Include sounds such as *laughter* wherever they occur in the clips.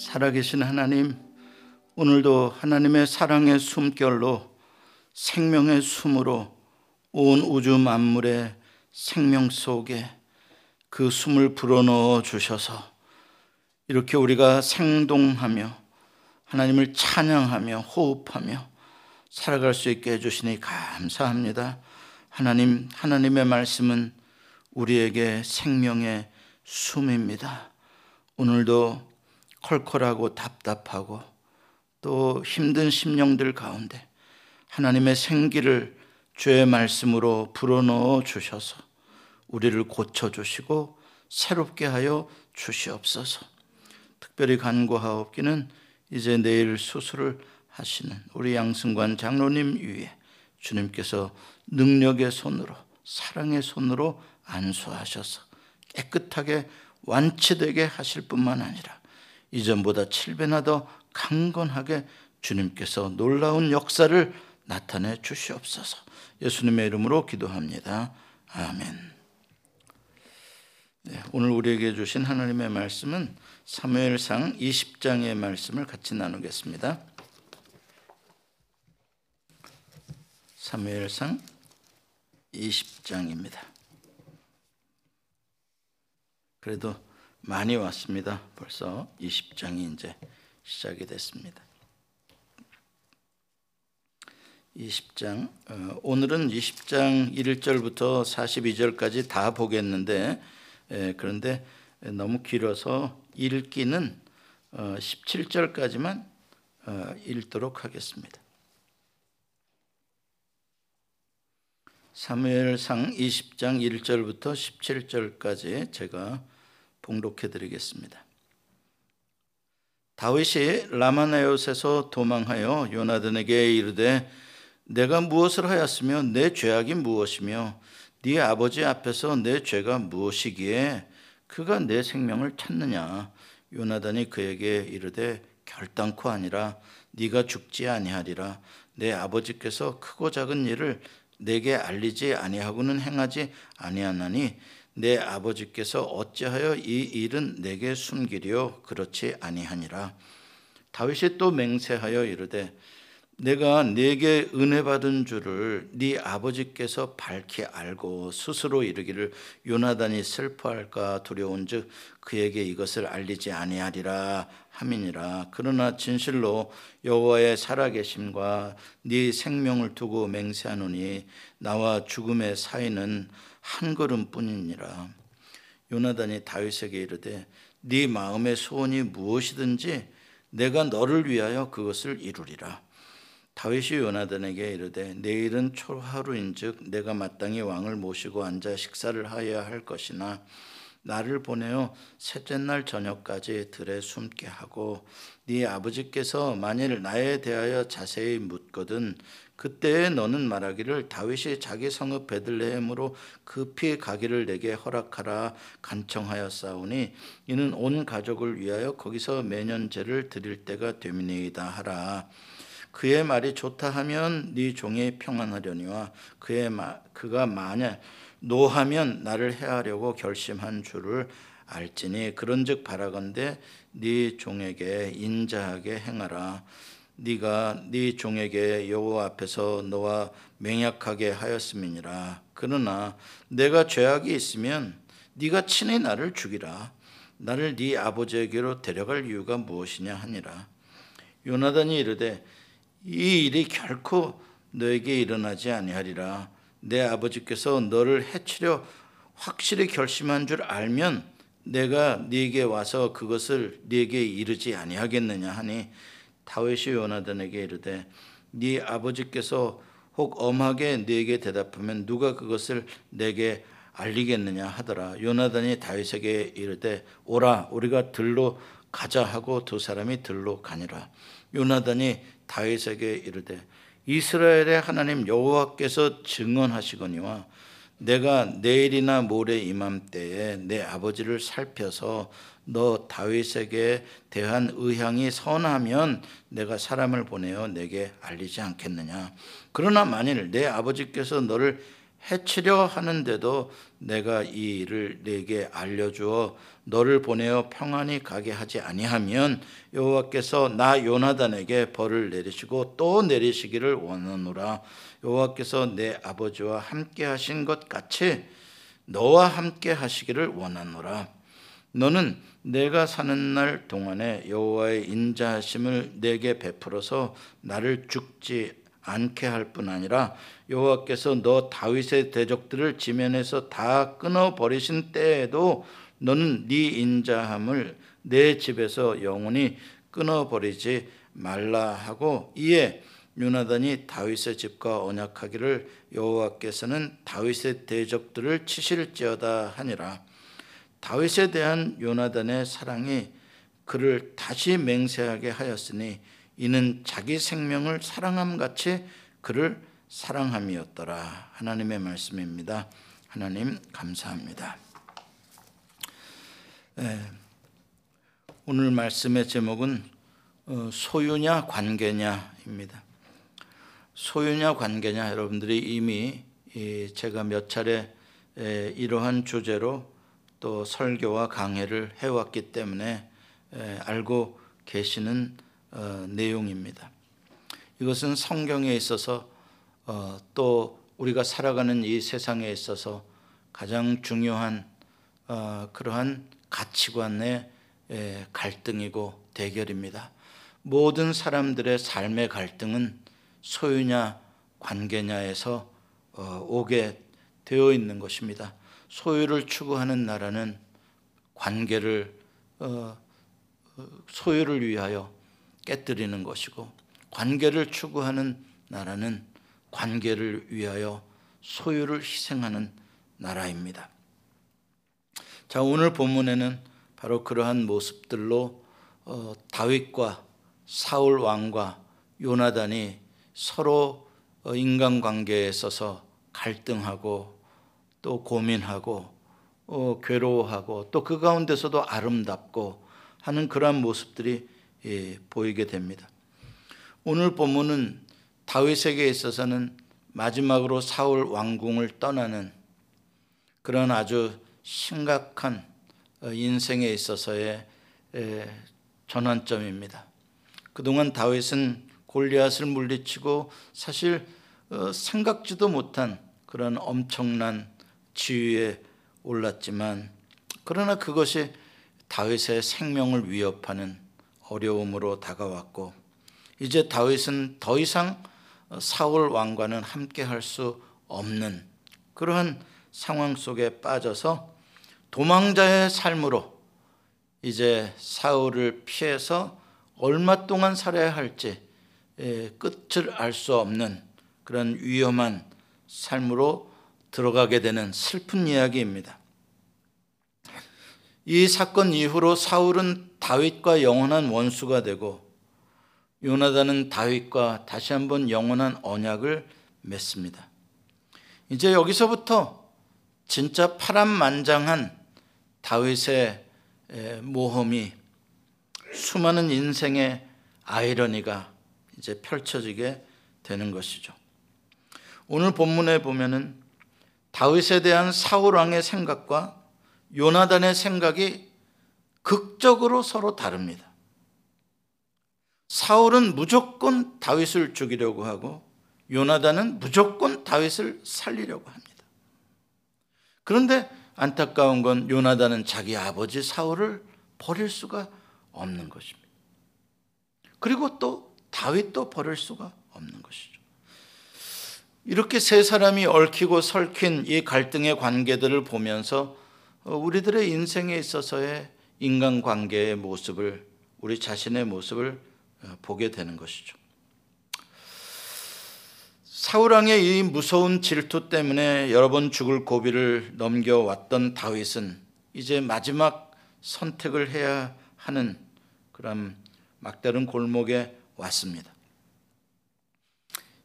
살아계신 하나님, 오늘도 하나님의 사랑의 숨결로 생명의 숨으로 온 우주 만물의 생명 속에 그 숨을 불어넣어 주셔서 이렇게 우리가 생동하며 하나님을 찬양하며 호흡하며 살아갈 수 있게 해주시니 감사합니다. 하나님, 하나님의 말씀은 우리에게 생명의 숨입니다. 오늘도 컬컬하고 답답하고 또 힘든 심령들 가운데 하나님의 생기를 주의 말씀으로 불어넣어 주셔서 우리를 고쳐 주시고 새롭게 하여 주시옵소서. 특별히 간구하옵기는 이제 내일 수술을 하시는 우리 양승관 장로님 위에 주님께서 능력의 손으로 사랑의 손으로 안수하셔서 깨끗하게 완치되게 하실 뿐만 아니라 이전보다 7배나 더 강건하게 주님께서 놀라운 역사를 나타내 주시옵소서. 예수님의 이름으로 기도합니다. 아멘. 네, 오늘 우리에게 주신 하나님의 말씀은 사무엘상 20장의 말씀을 같이 나누겠습니다. 사무엘상 20장입니다. 그래도 많이 왔습니다. 벌써 20장이 이제 시작이 됐습니다. 20장 어, 오늘은 20장 1절부터 42절까지 다 보겠는데 그런데 너무 길어서 읽기는 17절까지만 어, 어, 읽도록 하겠습니다. 사무엘상 20장 1절부터 17절까지 제가 봉독해 드리겠습니다. 다윗이 라마나요에서 도망하여 요나단에게 이르되 내가 무엇을 하였으며 내 죄악이 무엇이며 네 아버지 앞에서 내 죄가 무엇이기에 그가 내 생명을 찾느냐 요나단이 그에게 이르되 결단코 아니라 네가 죽지 아니하리라 내 아버지께서 크고 작은 일을 내게 알리지 아니하고는 행하지 아니하나니 내 아버지께서 어찌하여 이 일은 내게 숨기려 그렇지 아니하니라. 다윗이 또 맹세하여 이르되 내가 네게 은혜 받은 줄을 네 아버지께서 밝히 알고 스스로 이르기를 요나단이 슬퍼할까 두려운즉 그에게 이것을 알리지 아니하리라 함이니라. 그러나 진실로 여호와의 살아계심과 네 생명을 두고 맹세하노니 나와 죽음의 사이는 한 걸음뿐이니라. 요나단이 다윗에게 이르되 네 마음의 소원이 무엇이든지 내가 너를 위하여 그것을 이루리라. 다윗이 요나단에게 이르되 내일은 초하루인즉 내가 마땅히 왕을 모시고 앉아 식사를 하여야 할 것이나 나를 보내어 셋째 날 저녁까지 들에 숨게 하고 네 아버지께서 만일 나에 대하여 자세히 묻거든 그때에 너는 말하기를 다윗이 자기 성읍 베들레헴으로 급히 가기를 내게 허락하라 간청하였사오니 이는 온 가족을 위하여 거기서 매년 제를 드릴 때가 되미이다 하라. 그의 말이 좋다 하면 네 종이 평안하려니와 그의 마, 그가 만약 노하면 나를 해하려고 결심한 줄을 알지니 그런즉 바라건대 네 종에게 인자하게 행하라 네가 네 종에게 여호와 앞에서 너와 맹약하게 하였음이니라. 그러나 내가 죄악이 있으면 네가 친히 나를 죽이라. 나를 네 아버지에게로 데려갈 이유가 무엇이냐 하니라. 요나단이 이르되 이 일이 결코 너에게 일어나지 아니하리라. 내 아버지께서 너를 해치려 확실히 결심한 줄 알면 내가 네게 와서 그것을 네게 이르지 아니하겠느냐 하니 다윗이 요나단에게 이르되 네 아버지께서 혹 엄하게 네게 대답하면 누가 그것을 내게 알리겠느냐 하더라. 요나단이 다윗에게 이르되 오라 우리가 들로 가자 하고 두 사람이 들로 가니라. 요나단이 다윗에게 이르되 이스라엘의 하나님 여호와께서 증언하시거니와 내가 내일이나 모레 이맘때에 내 아버지를 살펴서 너 다윗에게 대한 의향이 선하면 내가 사람을 보내어 내게 알리지 않겠느냐? 그러나 만일 내 아버지께서 너를 해치려 하는데도 내가 이 일을 네게 알려주어 너를 보내어 평안히 가게 하지 아니하면 여호와께서 나 요나단에게 벌을 내리시고 또 내리시기를 원하노라. 여호와께서 내 아버지와 함께 하신 것 같이 너와 함께 하시기를 원하노라. 너는 내가 사는 날 동안에 여호와의 인자하심을 내게 베풀어서 나를 죽지 않게 할 뿐 아니라 여호와께서 너 다윗의 대적들을 지면에서 다 끊어 버리신 때에도 너는 네 인자함을 내 집에서 영원히 끊어 버리지 말라 하고 이에 요나단이 다윗의 집과 언약하기를 여호와께서는 다윗의 대적들을 치실지어다 하니라 다윗에 대한 요나단의 사랑이 그를 다시 맹세하게 하였으니 이는 자기 생명을 사랑함 같이 그를 사랑함이었더라. 하나님의 말씀입니다. 하나님 감사합니다. 네, 오늘 말씀의 제목은 어, 소유냐 관계냐입니다. 소유냐 관계냐 여러분들이 이미 제가 몇 차례 이러한 주제로 또 설교와 강해를 해왔기 때문에 알고 계시는 어, 내용입니다. 이것은 성경에 있어서 어, 또 우리가 살아가는 이 세상에 있어서 가장 중요한 어, 그러한 가치관의 갈등이고 대결입니다. 모든 사람들의 삶의 갈등은 소유냐 관계냐에서 오게 되어 있는 것입니다. 소유를 추구하는 나라는 관계를 소유를 위하여 깨뜨리는 것이고 관계를 추구하는 나라는 관계를 위하여 소유를 희생하는 나라입니다. 자, 오늘 본문에는 바로 그러한 모습들로 어, 다윗과 사울 왕과 요나단이 서로 어, 인간관계에 있어서 갈등하고 또 고민하고 어, 괴로워하고 또 그 가운데서도 아름답고 하는 그러한 모습들이 예, 보이게 됩니다. 오늘 본문은 다윗에게 있어서는 마지막으로 사울 왕궁을 떠나는 그런 아주 심각한 어, 인생에 있어서의 전환점입니다. 그동안 다윗은 골리앗을 물리치고 사실 어, 생각지도 못한 그런 엄청난 지위에 올랐지만 그러나 그것이 다윗의 생명을 위협하는 어려움으로 다가왔고 이제 다윗은 더 이상 사울 왕과는 함께 할 수 없는 그러한 상황 속에 빠져서 도망자의 삶으로 이제 사울을 피해서 얼마 동안 살아야 할지 끝을 알 수 없는 그런 위험한 삶으로 들어가게 되는 슬픈 이야기입니다. 이 사건 이후로 사울은 다윗과 영원한 원수가 되고 요나단은 다윗과 다시 한번 영원한 언약을 맺습니다. 이제 여기서부터 진짜 파란만장한 다윗의 모험이 수많은 인생의 아이러니가 이제 펼쳐지게 되는 것이죠. 오늘 본문에 보면은 다윗에 대한 사울 왕의 생각과 요나단의 생각이 극적으로 서로 다릅니다. 사울은 무조건 다윗을 죽이려고 하고 요나단은 무조건 다윗을 살리려고 합니다. 그런데 안타까운 건 요나단은 자기 아버지 사울을 버릴 수가 없는 것입니다. 그리고 또 다윗도 버릴 수가 없는 것이죠. 이렇게 세 사람이 얽히고 설킨 이 갈등의 관계들을 보면서 어, 우리들의 인생에 있어서의 인간 관계의 모습을 우리 자신의 모습을 어, 보게 되는 것이죠. 사울왕의 이 무서운 질투 때문에 여러 번 죽을 고비를 넘겨왔던 다윗은 이제 마지막 선택을 해야 하는 그런 막다른 골목에 왔습니다.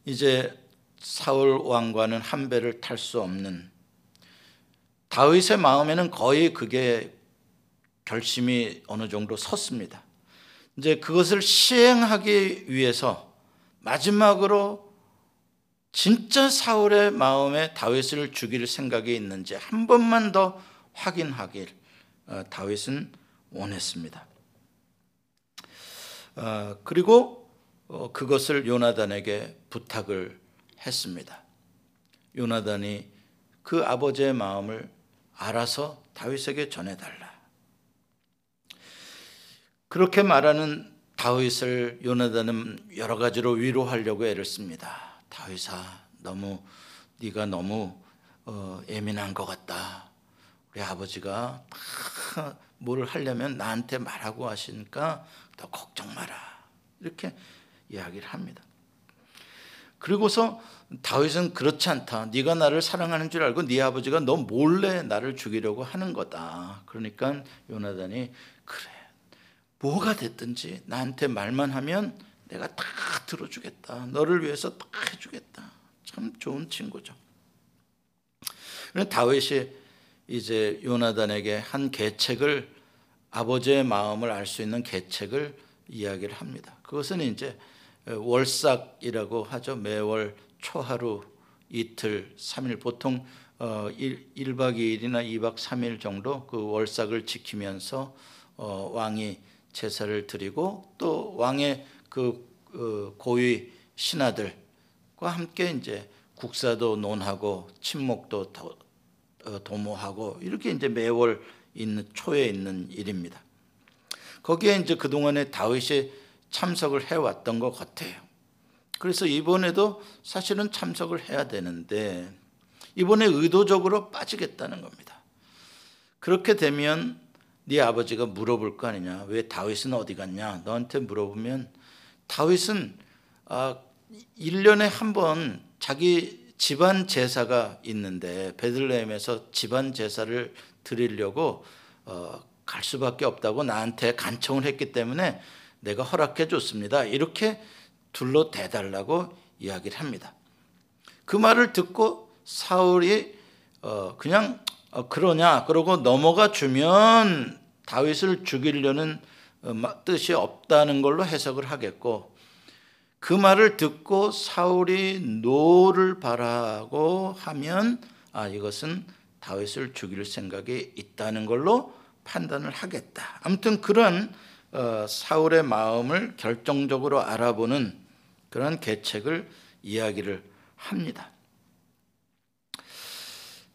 이제 사울 왕과는 한 배를 탈 수 없는 다윗의 마음에는 거의 그게 결심이 어느 정도 섰습니다. 이제 그것을 시행하기 위해서 마지막으로 진짜 사울의 마음에 다윗을 죽일 생각이 있는지 한 번만 더 확인하길 어, 다윗은 원했습니다. 어, 그리고 어, 그것을 요나단에게 부탁을 했습니다. 요나단이 그 아버지의 마음을 알아서 다윗에게 전해달라. 그렇게 말하는 다윗을 요나단은 여러 가지로 위로하려고 애를 씁니다. 다윗아, 너무 네가 너무 어, 예민한 것 같다. 우리 아버지가 뭘 하려면 나한테 말하고 하시니까 너 걱정 마라. 이렇게 이야기를 합니다. 그리고서 다윗은 그렇지 않다. 네가 나를 사랑하는 줄 알고 네 아버지가 너 몰래 나를 죽이려고 하는 거다. 그러니까 요나단이 그래. 뭐가 됐든지 나한테 말만 하면 내가 다 들어주겠다. 너를 위해서 다 해주겠다. 참 좋은 친구죠. 다윗이 이제 요나단에게 한 계책을 아버지의 마음을 알 수 있는 계책을 이야기를 합니다. 그것은 이제 월삭이라고 하죠. 매월 초하루 이틀 3일 보통 1, 1박 2일이나 2박 3일 정도 그 월삭을 지키면서 어, 왕이 제사를 드리고 또 왕의 그 어, 고위 신하들과 함께 이제 국사도 논하고 친목도 어, 도모하고 이렇게 이제 매월 있는 초에 있는 일입니다. 거기에 이제 그 동안에 다윗이 참석을 해왔던 것 같아요. 그래서 이번에도 사실은 참석을 해야 되는데 이번에 의도적으로 빠지겠다는 겁니다. 그렇게 되면 네 아버지가 물어볼 거 아니냐. 왜 다윗은 어디 갔냐? 너한테 물어보면 다윗은 아 1년에 한 번 자기 집안 제사가 있는데 베들레헴에서 집안 제사를 드리려고 어, 갈 수밖에 없다고 나한테 간청을 했기 때문에 내가 허락해 줬습니다. 이렇게 둘러 대달라고 이야기를 합니다. 그 말을 듣고 사울이 어, 그냥 어, 그러냐 그러고 넘어가 주면 다윗을 죽이려는 어, 뜻이 없다는 걸로 해석을 하겠고 그 말을 듣고 사울이 노를 발하고 하면 아 이것은 다윗을 죽일 생각이 있다는 걸로 판단을 하겠다. 아무튼 그런 어, 사울의 마음을 결정적으로 알아보는 그런 계책을 이야기를 합니다.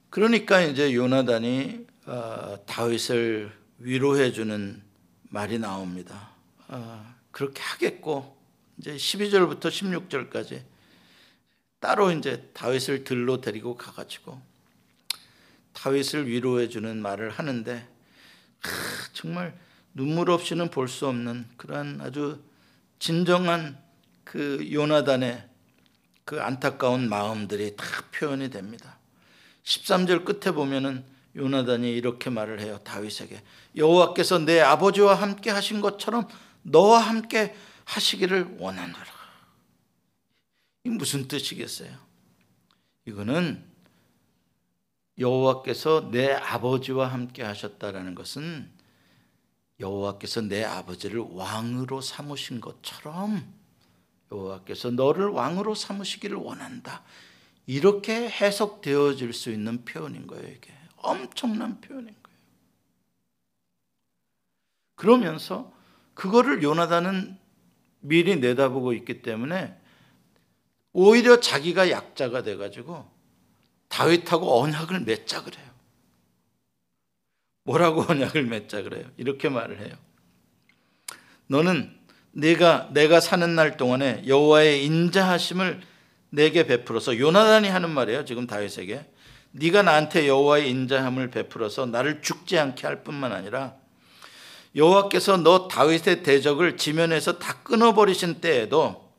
그러니까 이제 요나단이 어, 다윗을 위로해 주는 말이 나옵니다. 어, 그렇게 하겠고 이제 12절부터 16절까지 따로 이제 다윗을 들로 데리고 가가지고 다윗을 위로해 주는 말을 하는데 정말 눈물 없이는 볼 수 없는 그러한 아주 진정한 그 요나단의 그 안타까운 마음들이 다 표현이 됩니다. 13절 끝에 보면은 요나단이 이렇게 말을 해요. 다윗에게 여호와께서 내 아버지와 함께 하신 것처럼 너와 함께 하시기를 원하노라. 이 무슨 뜻이겠어요? 이거는 여호와께서 내 아버지와 함께 하셨다라는 것은 여호와께서 내 아버지를 왕으로 삼으신 것처럼 여호와께서 너를 왕으로 삼으시기를 원한다. 이렇게 해석되어질 수 있는 표현인 거예요, 이게. 엄청난 표현인 거예요. 그러면서 그거를 요나단은 미리 내다보고 있기 때문에 오히려 자기가 약자가 돼가지고 다윗하고 언약을 맺자 그래요. 뭐라고 언약을 맺자 그래요? 이렇게 말을 해요. 너는 내가 내가 사는 날 동안에 여호와의 인자하심을 내게 베풀어서 요나단이 하는 말이에요. 지금 다윗에게 네가 나한테 여호와의 인자함을 베풀어서 나를 죽지 않게 할 뿐만 아니라 여호와께서 너 다윗의 대적을 지면에서 다 끊어버리신 때에도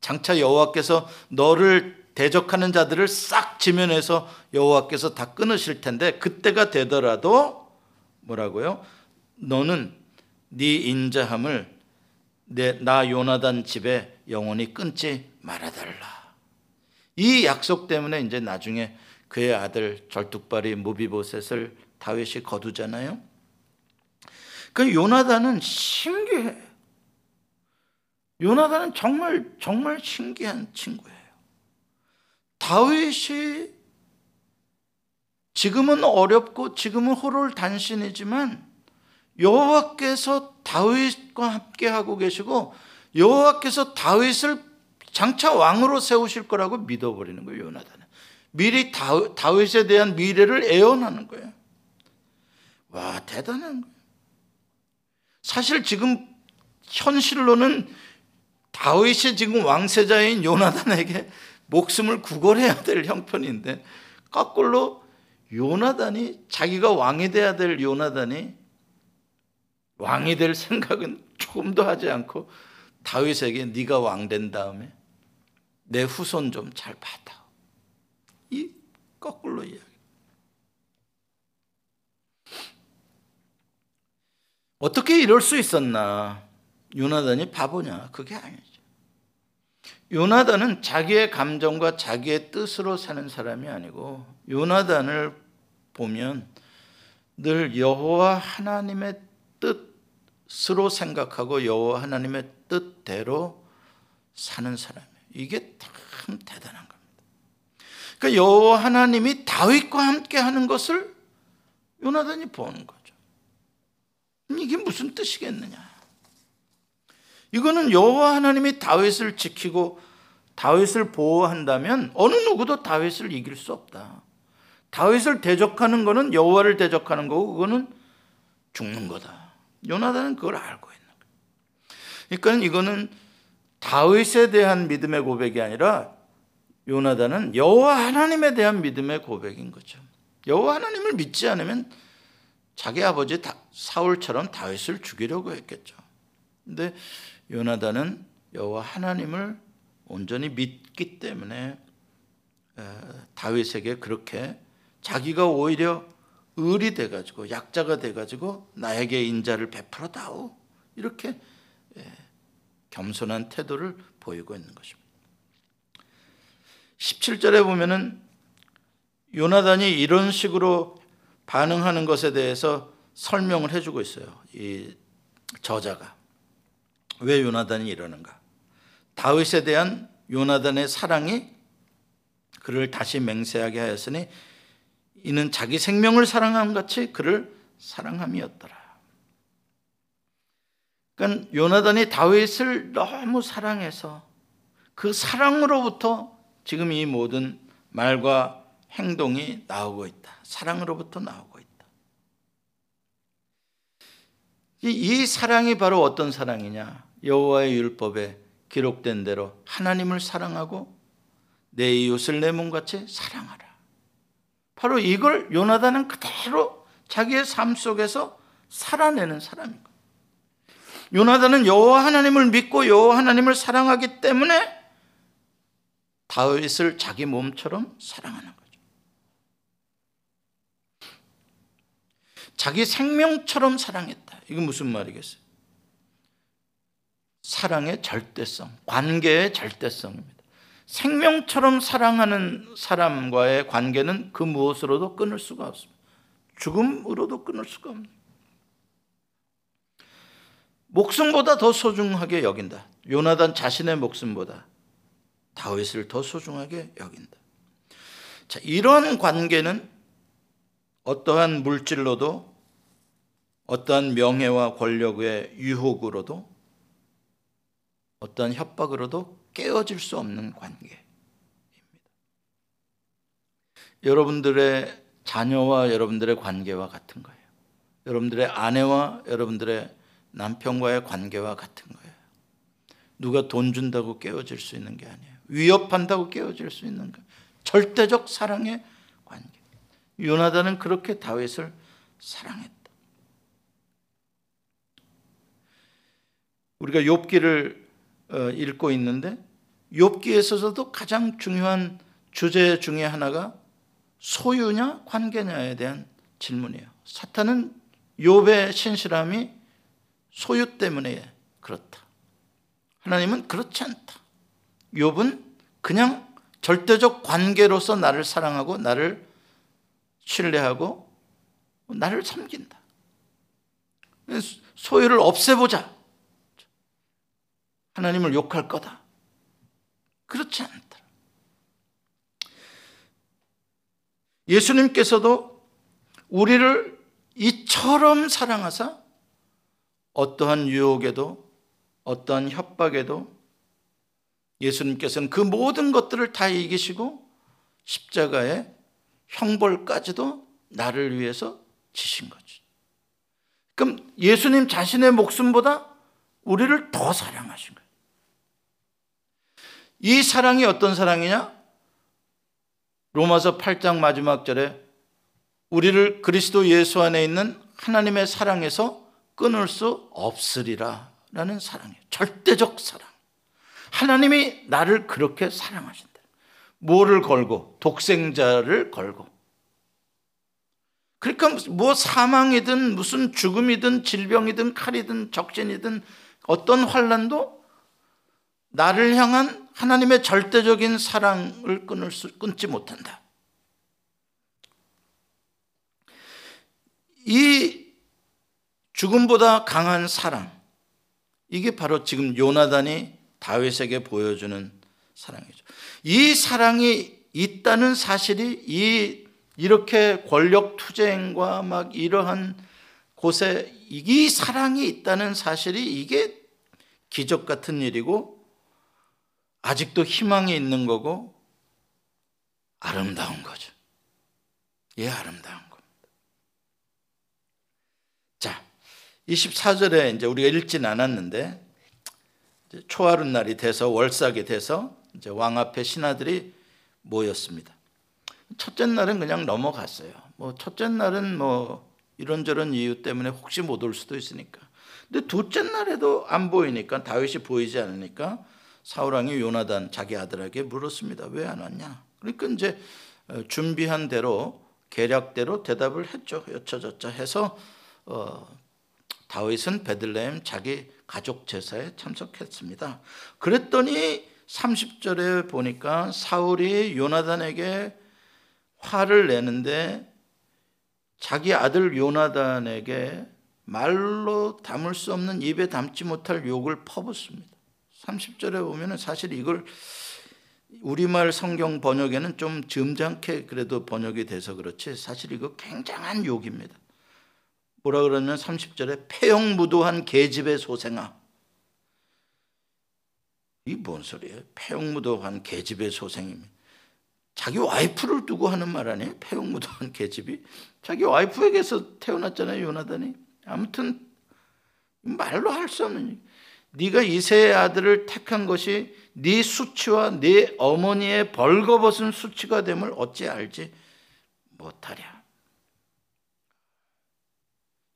장차 여호와께서 너를 대적하는 자들을 싹 지면에서 여호와께서 다 끊으실 텐데 그때가 되더라도 뭐라고요? 너는 네 인자함을 내, 나 요나단 집에 영원히 끊지 말아달라. 이 약속 때문에 이제 나중에 그의 아들 절뚝발이 무비보셋을 다윗이 거두잖아요. 그 요나단은 신기해. 요나단은 정말 정말 신기한 친구예요. 다윗이 지금은 어렵고 지금은 호롤 단신이지만 여호와께서 다윗과 함께 하고 계시고 여호와께서 다윗을 장차 왕으로 세우실 거라고 믿어버리는 거예요 요나단은. 미리 다윗에 대한 미래를 애원하는 거예요. 와 대단한 거예요. 사실 지금 현실로는 다윗이 지금 왕세자인 요나단에게 목숨을 구걸해야 될 형편인데 거꾸로 요나단이 자기가 왕이 돼야 될 요나단이 왕이 될 생각은 조금도 하지 않고 다윗에게 네가 왕 된 다음에 내 후손 좀 잘 받아. 이 거꾸로 이야기. 어떻게 이럴 수 있었나? 요나단이 바보냐? 그게 아니죠. 요나단은 자기의 감정과 자기의 뜻으로 사는 사람이 아니고 요나단을 보면 늘 여호와 하나님의 뜻 으로 생각하고 여호와 하나님의 뜻대로 사는 사람이에요. 이게 참 대단한 겁니다. 그러니까 여호와 하나님이 다윗과 함께 하는 것을 요나단이 보는 거죠. 이게 무슨 뜻이겠느냐? 이거는 여호와 하나님이 다윗을 지키고 다윗을 보호한다면 어느 누구도 다윗을 이길 수 없다. 다윗을 대적하는 것은 여호와를 대적하는 거고 그거는 죽는 거다. 요나단은 그걸 알고 있는 거예요. 그러니까 이거는 다윗에 대한 믿음의 고백이 아니라 요나단은 여호와 하나님에 대한 믿음의 고백인 거죠. 여호와 하나님을 믿지 않으면 자기 아버지 사울처럼 다윗을 죽이려고 했겠죠. 근데 요나단은 여호와 하나님을 온전히 믿기 때문에 다윗에게 그렇게 자기가 오히려 을이 돼가지고 약자가 돼가지고 나에게 인자를 베풀어 다오 이렇게 겸손한 태도를 보이고 있는 것입니다. 17절에 보면은 요나단이 이런 식으로 반응하는 것에 대해서 설명을 해주고 있어요. 이 저자가 왜 요나단이 이러는가? 다윗에 대한 요나단의 사랑이 그를 다시 맹세하게 하였으니 이는 자기 생명을 사랑함 같이 그를 사랑함이었더라. 그러니까 요나단이 다윗을 너무 사랑해서 그 사랑으로부터 지금 이 모든 말과 행동이 나오고 있다. 사랑으로부터 나오고 있다. 이 사랑이 바로 어떤 사랑이냐? 여호와의 율법에 기록된 대로 하나님을 사랑하고 내 이웃을 내 몸같이 사랑하라. 바로 이걸 요나단은 그대로 자기의 삶 속에서 살아내는 사람인 거예요. 요나단은 여호와 하나님을 믿고 여호와 하나님을 사랑하기 때문에 다윗을 자기 몸처럼 사랑하는 거죠. 자기 생명처럼 사랑했다. 이게 무슨 말이겠어요? 사랑의 절대성, 관계의 절대성입니다. 생명처럼 사랑하는 사람과의 관계는 그 무엇으로도 끊을 수가 없습니다. 죽음으로도 끊을 수가 없는. 목숨보다 더 소중하게 여긴다. 요나단 자신의 목숨보다 다윗을 더 소중하게 여긴다. 자, 이런 관계는 어떠한 물질로도 어떠한 명예와 권력의 유혹으로도 어떤 협박으로도 깨어질 수 없는 관계입니다. 여러분들의 자녀와 여러분들의 관계와 같은 거예요. 여러분들의 아내와 여러분들의 남편과의 관계와 같은 거예요. 누가 돈 준다고 깨어질 수 있는 게 아니에요. 위협한다고 깨어질 수 있는 거. 절대적 사랑의 관계. 요나단은 그렇게 다윗을 사랑했다. 우리가 욥기를 어, 읽고 있는데 욥기에서도 가장 중요한 주제 중에 하나가 소유냐 관계냐에 대한 질문이에요. 사탄은 욥의 신실함이 소유 때문에 그렇다. 하나님은 그렇지 않다. 욥은 그냥 절대적 관계로서 나를 사랑하고 나를 신뢰하고 나를 섬긴다. 소유를 없애보자. 하나님을 욕할 거다. 그렇지 않다. 예수님께서도 우리를 이처럼 사랑하사 어떠한 유혹에도 어떠한 협박에도 예수님께서는 그 모든 것들을 다 이기시고 십자가에 형벌까지도 나를 위해서 지신 거지. 그럼 예수님 자신의 목숨보다 우리를 더 사랑하신 거예요. 이 사랑이 어떤 사랑이냐? 로마서 8장 마지막 절에 우리를 그리스도 예수 안에 있는 하나님의 사랑에서 끊을 수 없으리라 라는 사랑이에요. 절대적 사랑. 하나님이 나를 그렇게 사랑하신다. 뭐를 걸고? 독생자를 걸고. 그러니까 뭐 사망이든 무슨 죽음이든 질병이든 칼이든 적신이든 어떤 환란도 나를 향한 하나님의 절대적인 사랑을 끊을 수 끊지 못한다. 이 죽음보다 강한 사랑 이게 바로 지금 요나단이 다윗에게 보여주는 사랑이죠. 이 사랑이 있다는 사실이 이 이렇게 권력 투쟁과 막 이러한 곳에 이 사랑이 있다는 사실이 이게 기적 같은 일이고 아직도 희망이 있는 거고 아름다운 거죠. 예, 아름다운 겁니다. 자, 24절에 이제 우리가 읽진 않았는데 초하룻 날이 돼서 월삭이 돼서 이제 왕 앞에 신하들이 모였습니다. 첫째 날은 그냥 넘어갔어요. 뭐 첫째 날은 뭐 이런저런 이유 때문에 혹시 못 올 수도 있으니까. 근데 둘째 날에도 안 보이니까 다윗이 보이지 않으니까 사울 왕이 요나단 자기 아들에게 물었습니다. 왜 안 왔냐? 그러니까 이제 어, 준비한 대로 계략대로 대답을 했죠. 여차저차 해서 어, 다윗은 베들레헴 자기 가족 제사에 참석했습니다. 그랬더니 30절에 보니까 사울이 요나단에게 화를 내는데 자기 아들 요나단에게 말로 담을 수 없는 입에 담지 못할 욕을 퍼붓습니다. 30절에 보면 사실 이걸 우리말 성경 번역에는 좀 점잖게 그래도 번역이 돼서 그렇지 사실 이거 굉장한 욕입니다. 뭐라 그러냐면 30절에 폐영무도한 계집의 소생아. 이 뭔 소리예요? 폐영무도한 계집의 소생입니다. 자기 와이프를 두고 하는 말 아니에요? 폐영무도한 계집이 자기 와이프에게서 태어났잖아요, 요나단이. 아무튼 말로 할 수 없는 네가 이세의 아들을 택한 것이 네 수치와 네 어머니의 벌거벗은 수치가 됨을 어찌 알지 못하랴.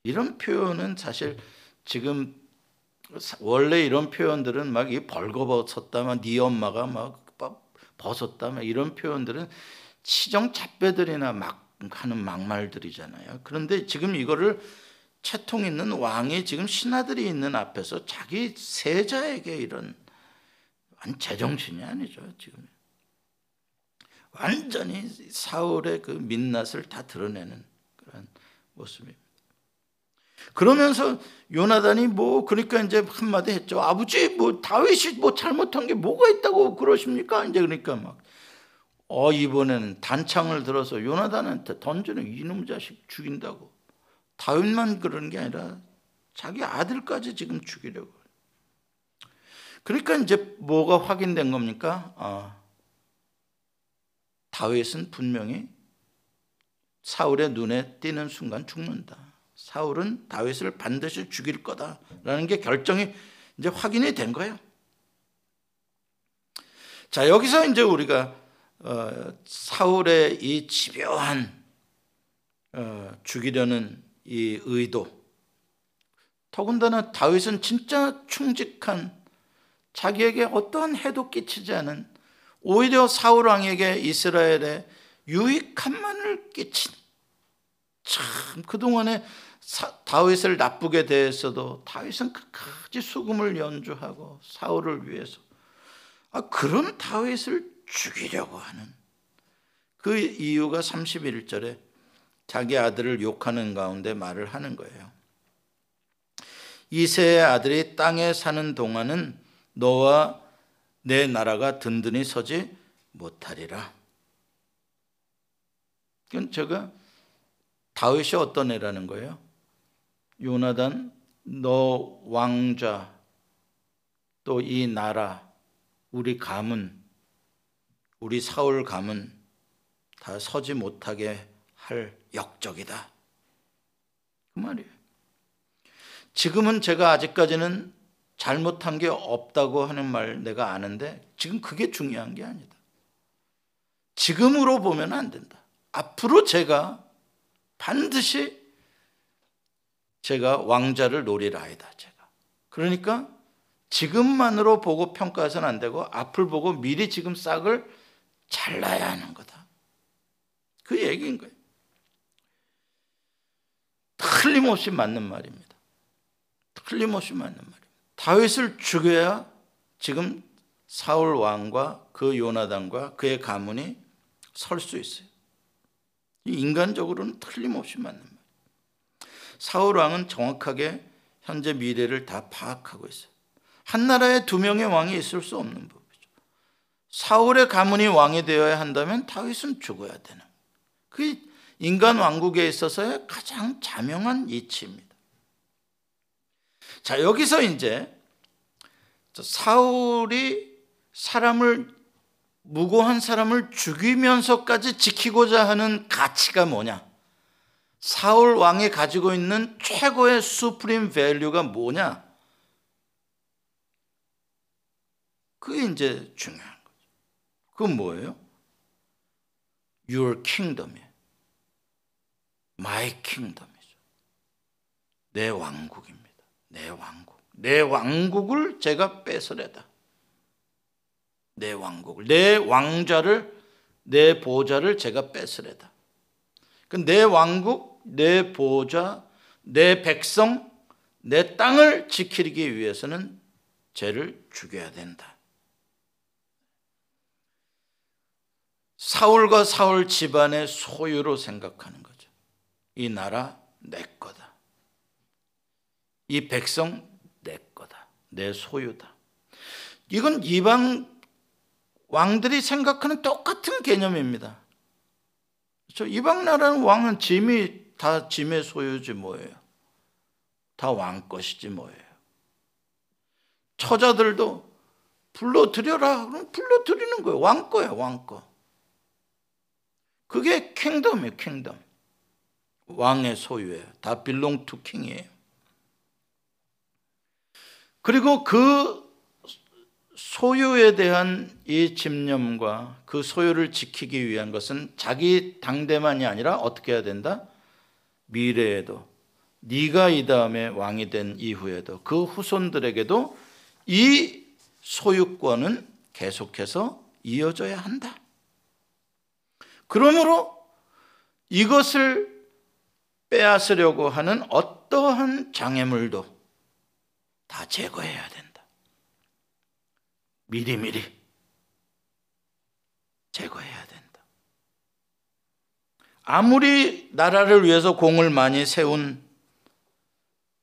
이런 표현은 사실 지금 원래 이런 표현들은 막 이 벌거벗었다면 네 엄마가 막 벗었다면 이런 표현들은 치정 잡배들이나 막 하는 막말들이잖아요. 그런데 지금 이거를 채통 있는 왕이 지금 신하들이 있는 앞에서 자기 세자에게 이런 제정신이 아니죠 지금 완전히 사울의 그 민낯을 다 드러내는 그런 모습입니다. 그러면서 요나단이 뭐 그러니까 이제 한마디 했죠. 아버지 뭐 다윗이 뭐 잘못한 게 뭐가 있다고 그러십니까? 이제 그러니까 막 어, 이번에는 단창을 들어서 요나단한테 던지는 이놈 자식 죽인다고. 다윗만 그러는 게 아니라 자기 아들까지 지금 죽이려고. 그러니까 이제 뭐가 확인된 겁니까? 아, 다윗은 분명히 사울의 눈에 띄는 순간 죽는다. 사울은 다윗을 반드시 죽일 거다라는 게 결정이 이제 확인이 된 거예요. 자 여기서 이제 우리가 어, 사울의 이 집요한 어, 죽이려는 이 의도. 더군다나 다윗은 진짜 충직한 자기에게 어떠한 해도 끼치지 않은 오히려 사울 왕에게 이스라엘에 유익한만을 끼친 참 그동안에 다윗을 나쁘게 대했어도 다윗은 끝까지 수금을 연주하고 사울을 위해서 아, 그런 다윗을 죽이려고 하는 그 이유가 31절에 자기 아들을 욕하는 가운데 말을 하는 거예요. 이세의 아들이 땅에 사는 동안은 너와 내 나라가 든든히 서지 못하리라. 그건 제가 다윗이 어떤 애라는 거예요? 요나단 너 왕자 또 이 나라 우리 가문 우리 사울 가문 다 서지 못하게 할 역적이다. 그 말이에요. 지금은 제가 아직까지는 잘못한 게 없다고 하는 말 내가 아는데 지금 그게 중요한 게 아니다. 지금으로 보면 안 된다. 앞으로 제가 반드시 제가 왕자를 노리라 이다. 제가. 그러니까 지금만으로 보고 평가해서는 안 되고 앞을 보고 미리 지금 싹을 잘라야 하는 거다. 그 얘기인 거예요. 틀림없이 맞는 말입니다. 틀림없이 맞는 말입니다. 다윗을 죽여야 지금 사울 왕과 그 요나단과 그의 가문이 설 수 있어요. 인간적으로는 틀림없이 맞는 말. 사울 왕은 정확하게 현재 미래를 다 파악하고 있어요. 한 나라에 두 명의 왕이 있을 수 없는 법이죠. 사울의 가문이 왕이 되어야 한다면 다윗은 죽어야 되는. 그 인간 왕국에 있어서의 가장 자명한 이치입니다. 자, 여기서 이제 사울이 사람을 무고한 사람을 죽이면서까지 지키고자 하는 가치가 뭐냐? 사울 왕이 가지고 있는 최고의 supreme value가 뭐냐? 그게 이제 중요한 거죠. 그건 뭐예요? Your kingdom이에요. My kingdom이죠. 내 왕국입니다. 내 왕국. 내 왕국을 제가 뺏으려다. 내 왕국을, 내 왕자를, 내 보좌를 제가 뺏으려다. 그내 왕국, 내 보좌, 내 백성, 내 땅을 지키기 위해서는 죄를 죽여야 된다. 사울과 사울 집안의 소유로 생각하는 거죠. 이 나라 내 거다. 이 백성 내 거다. 내 소유다. 이건 이방 왕들이 생각하는 똑같은 개념입니다. 그렇죠? 이방 나라는 왕은 짐이 다 짐의 소유지 뭐예요? 다 왕 것이지 뭐예요? 처자들도 불러들여라. 그럼 불러들이는 거예요. 왕 거야, 왕 거. 그게 kingdom이에요, kingdom. 왕의 소유예요. 다 belong to king이에요. 그리고 그 소유에 대한 이 집념과 그 소유를 지키기 위한 것은 자기 당대만이 아니라 어떻게 해야 된다? 미래에도 네가 이 다음에 왕이 된 이후에도 그 후손들에게도 이 소유권은 계속해서 이어져야 한다. 그러므로 이것을 빼앗으려고 하는 어떠한 장애물도 다 제거해야 된다. 미리미리 제거해야 된다. 아무리 나라를 위해서 공을 많이 세운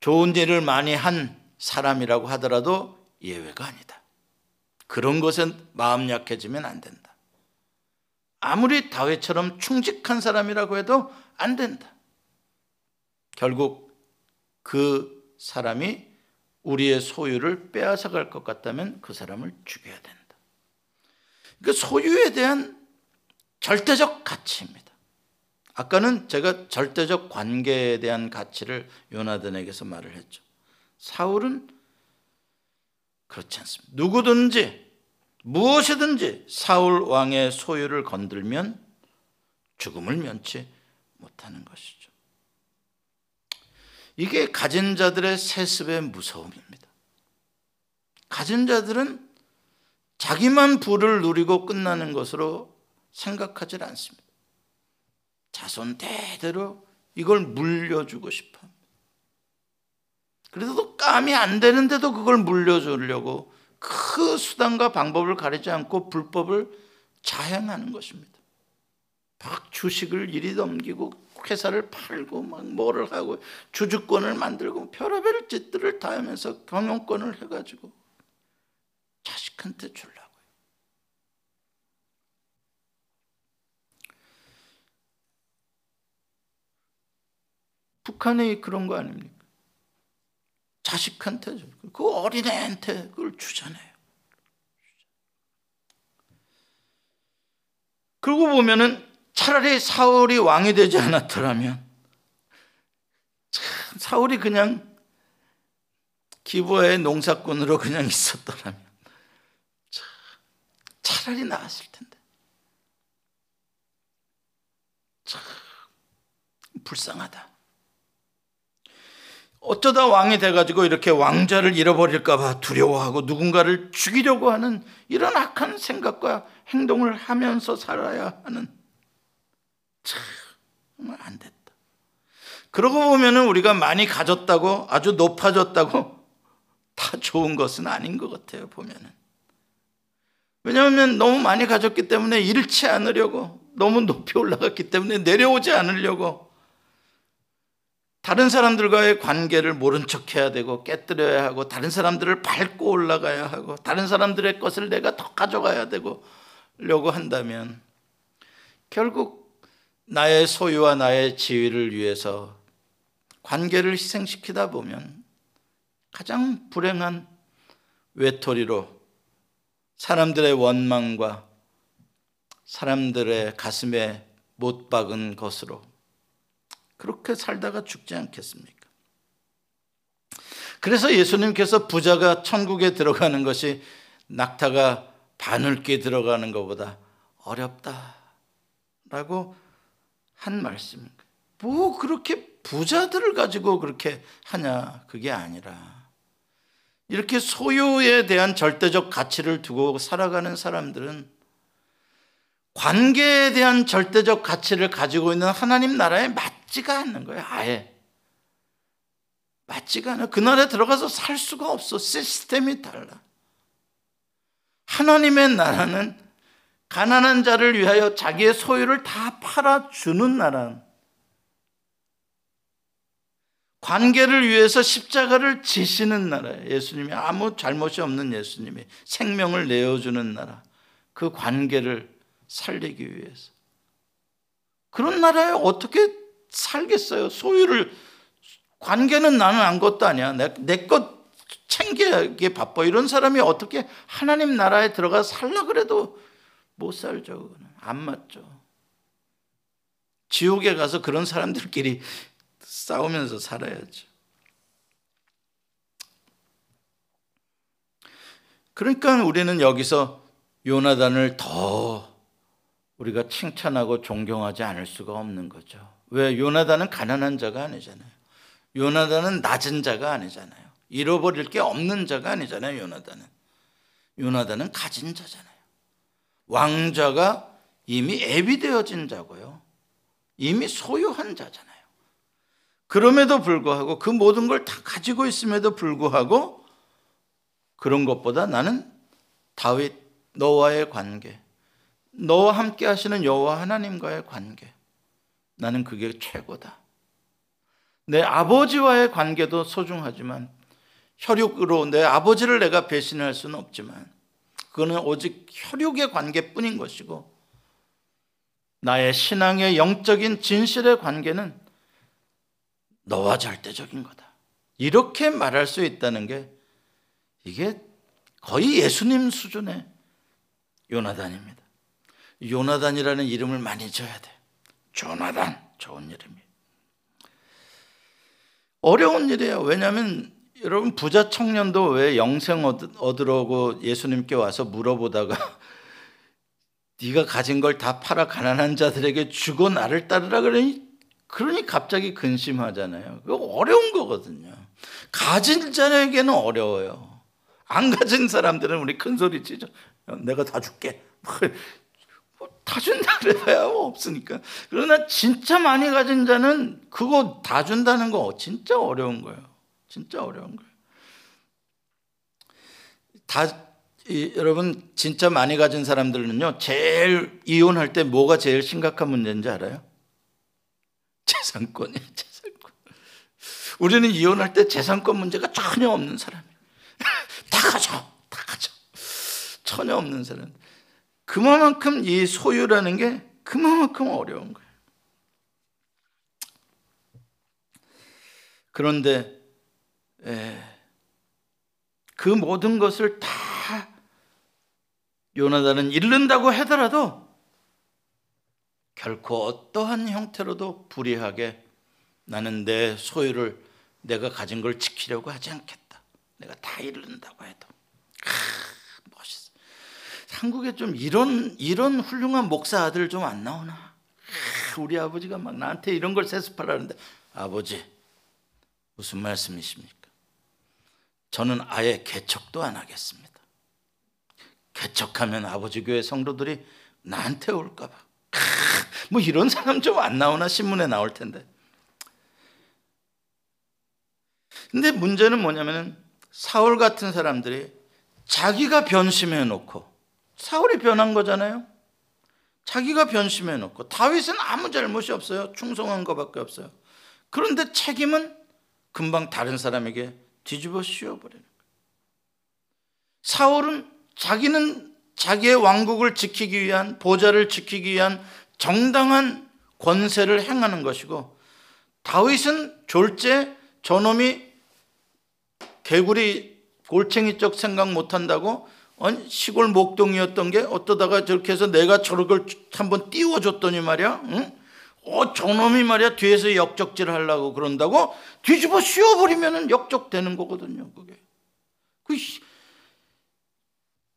좋은 일을 많이 한 사람이라고 하더라도 예외가 아니다. 그런 것은 마음 약해지면 안 된다. 아무리 다윗처럼 충직한 사람이라고 해도 안 된다. 결국 그 사람이 우리의 소유를 빼앗아 갈 것 같다면 그 사람을 죽여야 된다. 그 소유에 대한 절대적 가치입니다. 아까는 제가 절대적 관계에 대한 가치를 요나단에게서 말을 했죠. 사울은 그렇지 않습니다. 누구든지 무엇이든지 사울 왕의 소유를 건들면 죽음을 면치 못하는 것이죠. 이게 가진 자들의 세습의 무서움입니다. 가진 자들은 자기만 부를 누리고 끝나는 것으로 생각하지 않습니다. 자손 대대로 이걸 물려주고 싶어. 그래도 감이 안 되는데도 그걸 물려주려고 그 수단과 방법을 가리지 않고 불법을 자행하는 것입니다. 막 주식을 이리 넘기고 회사를 팔고 막 뭐를 하고 주주권을 만들고 별의별 짓들을 다 하면서 경영권을 해가지고 자식한테 주려고요. 북한이 그런 거 아닙니까? 자식한테 그 어린애한테 그걸 주잖아요. 그러고 보면은 차라리 사울이 왕이 되지 않았더라면 참 사울이 그냥 기부의 농사꾼으로 그냥 있었더라면 차라리 나았을 텐데 참 불쌍하다. 어쩌다 왕이 돼가지고 이렇게 왕자를 잃어버릴까봐 두려워하고 누군가를 죽이려고 하는 이런 악한 생각과 행동을 하면서 살아야 하는 정말 안 됐다. 그러고 보면은 우리가 많이 가졌다고 아주 높아졌다고 다 좋은 것은 아닌 것 같아요, 보면은. 왜냐하면 너무 많이 가졌기 때문에 잃지 않으려고 너무 높이 올라갔기 때문에 내려오지 않으려고 다른 사람들과의 관계를 모른 척 해야 되고 깨뜨려야 하고 다른 사람들을 밟고 올라가야 하고 다른 사람들의 것을 내가 더 가져가야 되고 려고 한다면 결국 나의 소유와 나의 지위를 위해서 관계를 희생시키다 보면 가장 불행한 외톨이로 사람들의 원망과 사람들의 가슴에 못 박은 것으로 그렇게 살다가 죽지 않겠습니까? 그래서 예수님께서 부자가 천국에 들어가는 것이 낙타가 바늘귀 들어가는 것보다 어렵다라고 한 말씀입니다. 뭐 그렇게 부자들을 가지고 그렇게 하냐 그게 아니라 이렇게 소유에 대한 절대적 가치를 두고 살아가는 사람들은 관계에 대한 절대적 가치를 가지고 있는 하나님 나라에 맞지가 않는 거예요. 아예. 맞지가 않아. 그 나라에 들어가서 살 수가 없어. 시스템이 달라. 하나님의 나라는 가난한 자를 위하여 자기의 소유를 다 팔아주는 나라. 관계를 위해서 십자가를 지시는 나라예요. 예수님이 아무 잘못이 없는 예수님이 생명을 내어주는 나라. 그 관계를 살리기 위해서. 그런 나라에 어떻게 살겠어요? 소유를 관계는 나는 안 것도 아니야. 내것 챙기기 바빠. 이런 사람이 어떻게 하나님 나라에 들어가 살라 그래도 못 살죠. 안 맞죠. 지옥에 가서 그런 사람들끼리 싸우면서 살아야죠. 그러니까 우리는 여기서 요나단을 더 우리가 칭찬하고 존경하지 않을 수가 없는 거죠. 왜? 요나단은 가난한 자가 아니잖아요. 요나단은 낮은 자가 아니잖아요. 잃어버릴 게 없는 자가 아니잖아요. 요나단은. 요나단은 가진 자잖아요. 왕자가 이미 애비되어진 자고요. 이미 소유한 자잖아요. 그럼에도 불구하고 그 모든 걸 다 가지고 있음에도 불구하고 그런 것보다 나는 다윗 너와의 관계 너와 함께 하시는 여호와 하나님과의 관계. 나는 그게 최고다. 내 아버지와의 관계도 소중하지만 혈육으로 내 아버지를 내가 배신할 수는 없지만 그거는 오직 혈육의 관계뿐인 것이고 나의 신앙의 영적인 진실의 관계는 너와 절대적인 거다. 이렇게 말할 수 있다는 게 이게 거의 예수님 수준의 요나단입니다. 요나단이라는 이름을 많이 줘야 돼. 조나단 좋은 이름이. 어려운 일이에요. 왜냐하면 여러분 부자 청년도 왜 영생 얻으려고 예수님께 와서 물어보다가 *laughs* 네가 가진 걸 다 팔아 가난한 자들에게 주고 나를 따르라 그러니 그러니 갑자기 근심하잖아요. 그거 어려운 거거든요. 가진 자에게는 어려워요. 안 가진 사람들은 우리 큰 소리 치죠. 내가 다 줄게. 다 준다 그래봐야 없으니까. 그러나 진짜 많이 가진 자는 그거 다 준다는 거 진짜 어려운 거예요. 진짜 어려운 거예요. 다 이, 여러분 진짜 많이 가진 사람들은요 제일 이혼할 때 뭐가 제일 심각한 문제인지 알아요? *laughs* 재산권이에요. 재산권. 우리는 이혼할 때 재산권 문제가 전혀 없는 사람이에요. *laughs* 다 가져, 다 가져. 전혀 없는 사람. 그만큼 이 소유라는 게 그만큼 어려운 거예요. 그런데 그 모든 것을 다 요나단은 잃는다고 하더라도 결코 어떠한 형태로도 불의하게 나는 내 소유를 내가 가진 걸 지키려고 하지 않겠다. 내가 다 잃는다고 해도. 아, 멋있어. 한국에 좀 이런 이런 훌륭한 목사 아들 좀 안 나오나? 아, 우리 아버지가 막 나한테 이런 걸 세습하라는데 아버지 무슨 말씀이십니까? 저는 아예 개척도 안 하겠습니다. 개척하면 아버지 교회 성도들이 나한테 올까봐. 뭐 이런 사람 좀 안 나오나 신문에 나올 텐데. 근데 문제는 뭐냐면은 사울 같은 사람들이 자기가 변심해 놓고 사울이 변한 거잖아요. 자기가 변심해 놓고 다윗은 아무 잘못이 없어요. 충성한 것밖에 없어요. 그런데 책임은 금방 다른 사람에게 뒤집어 씌워버리는 거예요. 사울은 자기는 자기의 왕국을 지키기 위한 보좌를 지키기 위한 정당한 권세를 행하는 것이고 다윗은 졸제 저놈이 개구리 골챙이적 생각 못한다고 시골 목동이었던 게 어떠다가 저렇게 해서 내가 저걸 한번 띄워줬더니 말이야 응? 어 저놈이 말이야 뒤에서 역적질 하려고 그런다고 뒤집어 씌워버리면 역적되는 거거든요 그게 그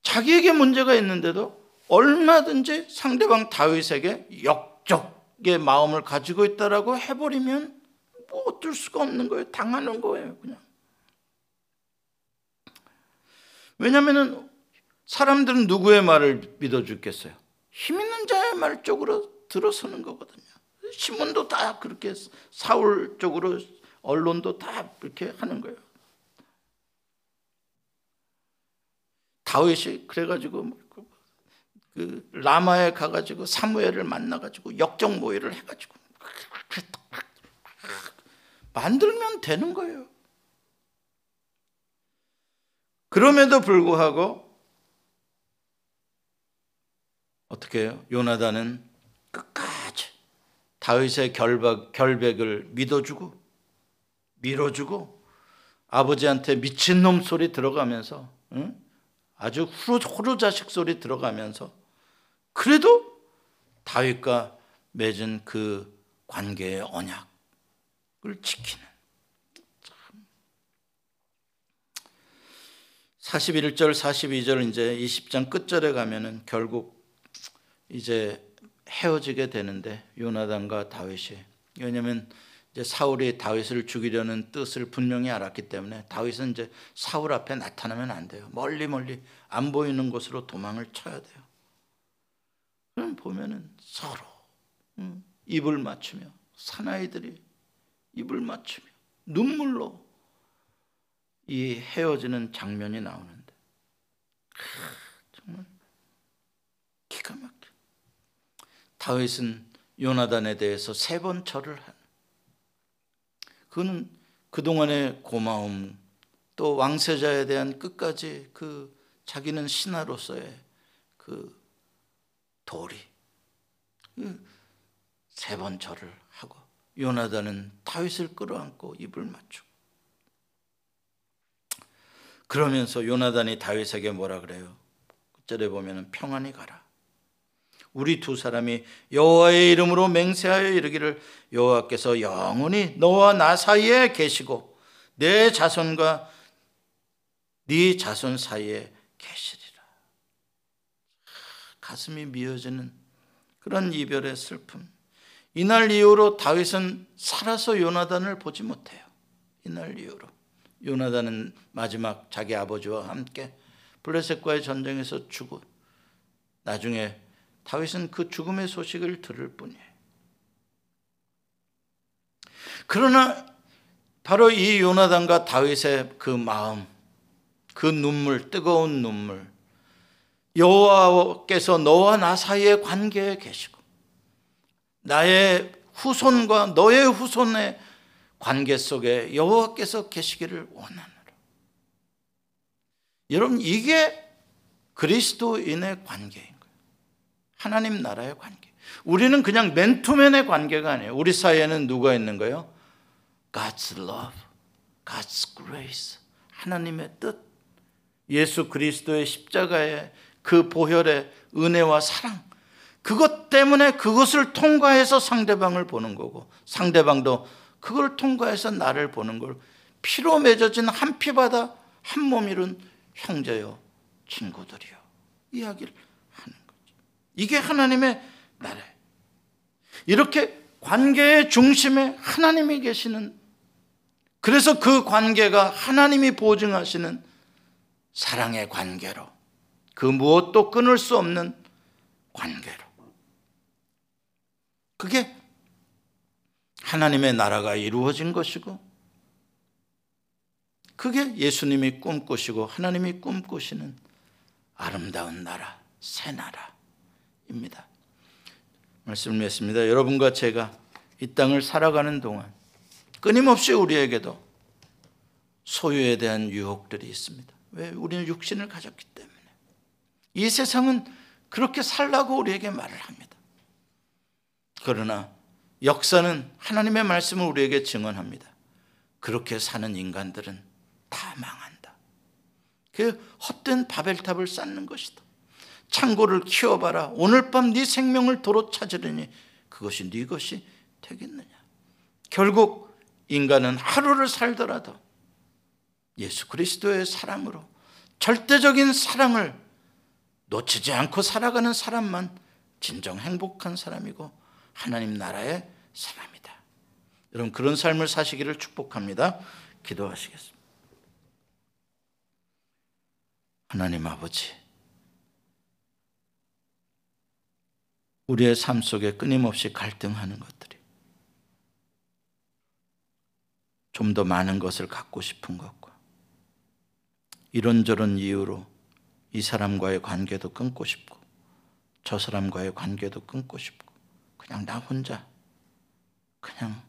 자기에게 문제가 있는데도 얼마든지 상대방 다윗에게 역적의 마음을 가지고 있다라고 해버리면 뭐 어쩔 수가 없는 거예요 당하는 거예요 그냥 왜냐하면 사람들은 누구의 말을 믿어주겠어요? 힘 있는 자의 말 쪽으로 들어서는 거거든요. 신문도 다 그렇게 사울 쪽으로 언론도 다 그렇게 하는 거예요. 다윗이 그래가지고 뭐 그, 그 라마에 가가지고 사무엘을 만나가지고 역적 모의를 해가지고 만들면 되는 거예요. 그럼에도 불구하고 어떻게 해요? 요나단은 끝까지 다윗의 결박, 결백을 믿어주고 밀어주고 아버지한테 미친놈 소리 들어가면서 응? 아주 후루, 자식 소리 들어가면서 그래도 다윗과 맺은 그 관계의 언약을 지키는 41절, 42절 이제 20장 끝절에 가면은 결국 이제 헤어지게 되는데 요나단과 다윗이 왜냐면 이제 사울이 다윗을 죽이려는 뜻을 분명히 알았기 때문에 다윗은 이제 사울 앞에 나타나면 안 돼요. 멀리 멀리 안 보이는 곳으로 도망을 쳐야 돼요. 그럼 보면은 서로 입을 맞추며 사나이들이 입을 맞추며 눈물로 이 헤어지는 장면이 나오는데 정말 기가 막혀. 다윗은 요나단에 대해서 세 번 절을 한. 그는 그동안의 고마움 또 왕세자에 대한 끝까지 그 자기는 신하로서의 그 도리 그 세번 절을 하고 요나단은 다윗을 끌어안고 입을 맞추고 그러면서 요나단이 다윗에게 뭐라 그래요? 끝절에 보면 평안히 가라. 우리 두 사람이 여호와의 이름으로 맹세하여 이르기를 여호와께서 영원히 너와 나 사이에 계시고 내 자손과 네 자손 사이에 계시리라. 가슴이 미어지는 그런 이별의 슬픔. 이날 이후로 다윗은 살아서 요나단을 보지 못해요. 이날 이후로. 요나단은 마지막 자기 아버지와 함께 블레셋과의 전쟁에서 죽고 나중에 다윗은 그 죽음의 소식을 들을 뿐이에요. 그러나 바로 이 요나단과 다윗의 그 마음, 그 눈물, 뜨거운 눈물, 여호와께서 너와 나 사이의 관계에 계시고 나의 후손과 너의 후손의 관계 속에 여호와께서 계시기를 원하노라. 여러분 이게 그리스도인의 거예요. 하나님 나라의 관계. 우리는 그냥 맨투맨의 관계가 아니에요. 우리 사이에는 누가 있는 거예요? God's love. God's grace. 하나님의 뜻. 예수 그리스도의 십자가의 그 보혈의 은혜와 사랑. 그것 때문에 그것을 통과해서 상대방을 보는 거고 상대방도 그걸 통과해서 나를 보는 걸 피로 맺어진 한 피바다 한 몸 이룬 형제요 친구들이요 이야기를. 이게 하나님의 나라. 이렇게 관계의 중심에 하나님이 계시는 그래서 그 관계가 하나님이 보증하시는 사랑의 관계로 그 무엇도 끊을 수 없는 관계로 그게 하나님의 나라가 이루어진 것이고 그게 예수님이 꿈꾸시고 하나님이 꿈꾸시는 아름다운 나라, 새 나라 입니다. 말씀을 했습니다. 여러분과 제가 이 땅을 살아가는 동안 끊임없이 우리에게도 소유에 대한 유혹들이 있습니다. 왜? 우리는 육신을 가졌기 때문에. 이 세상은 그렇게 살라고 우리에게 말을 합니다. 그러나 역사는 하나님의 말씀을 우리에게 증언합니다. 그렇게 사는 인간들은 다 망한다. 그 헛된 바벨탑을 쌓는 것이다. 창고를 키워봐라. 오늘 밤 네 생명을 도로 찾으려니 그것이 네 것이 되겠느냐. 결국 인간은 하루를 살더라도 예수 그리스도의 사랑으로 절대적인 사랑을 놓치지 않고 살아가는 사람만 진정 행복한 사람이고 하나님 나라의 사람이다. 여러분 그런 삶을 사시기를 축복합니다. 기도하시겠습니다. 하나님 아버지 우리의 삶 속에 끊임없이 갈등하는 것들이 좀 더 많은 것을 갖고 싶은 것과 이런저런 이유로 이 사람과의 관계도 끊고 싶고 저 사람과의 관계도 끊고 싶고 그냥 나 혼자 그냥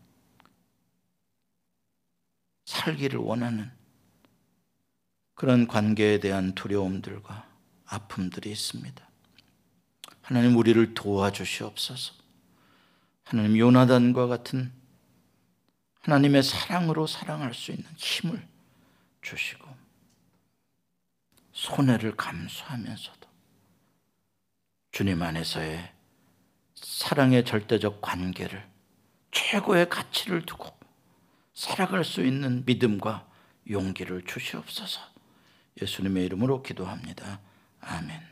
살기를 원하는 그런 관계에 대한 두려움들과 아픔들이 있습니다. 하나님 우리를 도와주시옵소서. 하나님 요나단과 같은 하나님의 사랑으로 사랑할 수 있는 힘을 주시고 손해를 감수하면서도 주님 안에서의 사랑의 절대적 관계를 최고의 가치를 두고 살아갈 수 있는 믿음과 용기를 주시옵소서. 예수님의 이름으로 기도합니다. 아멘.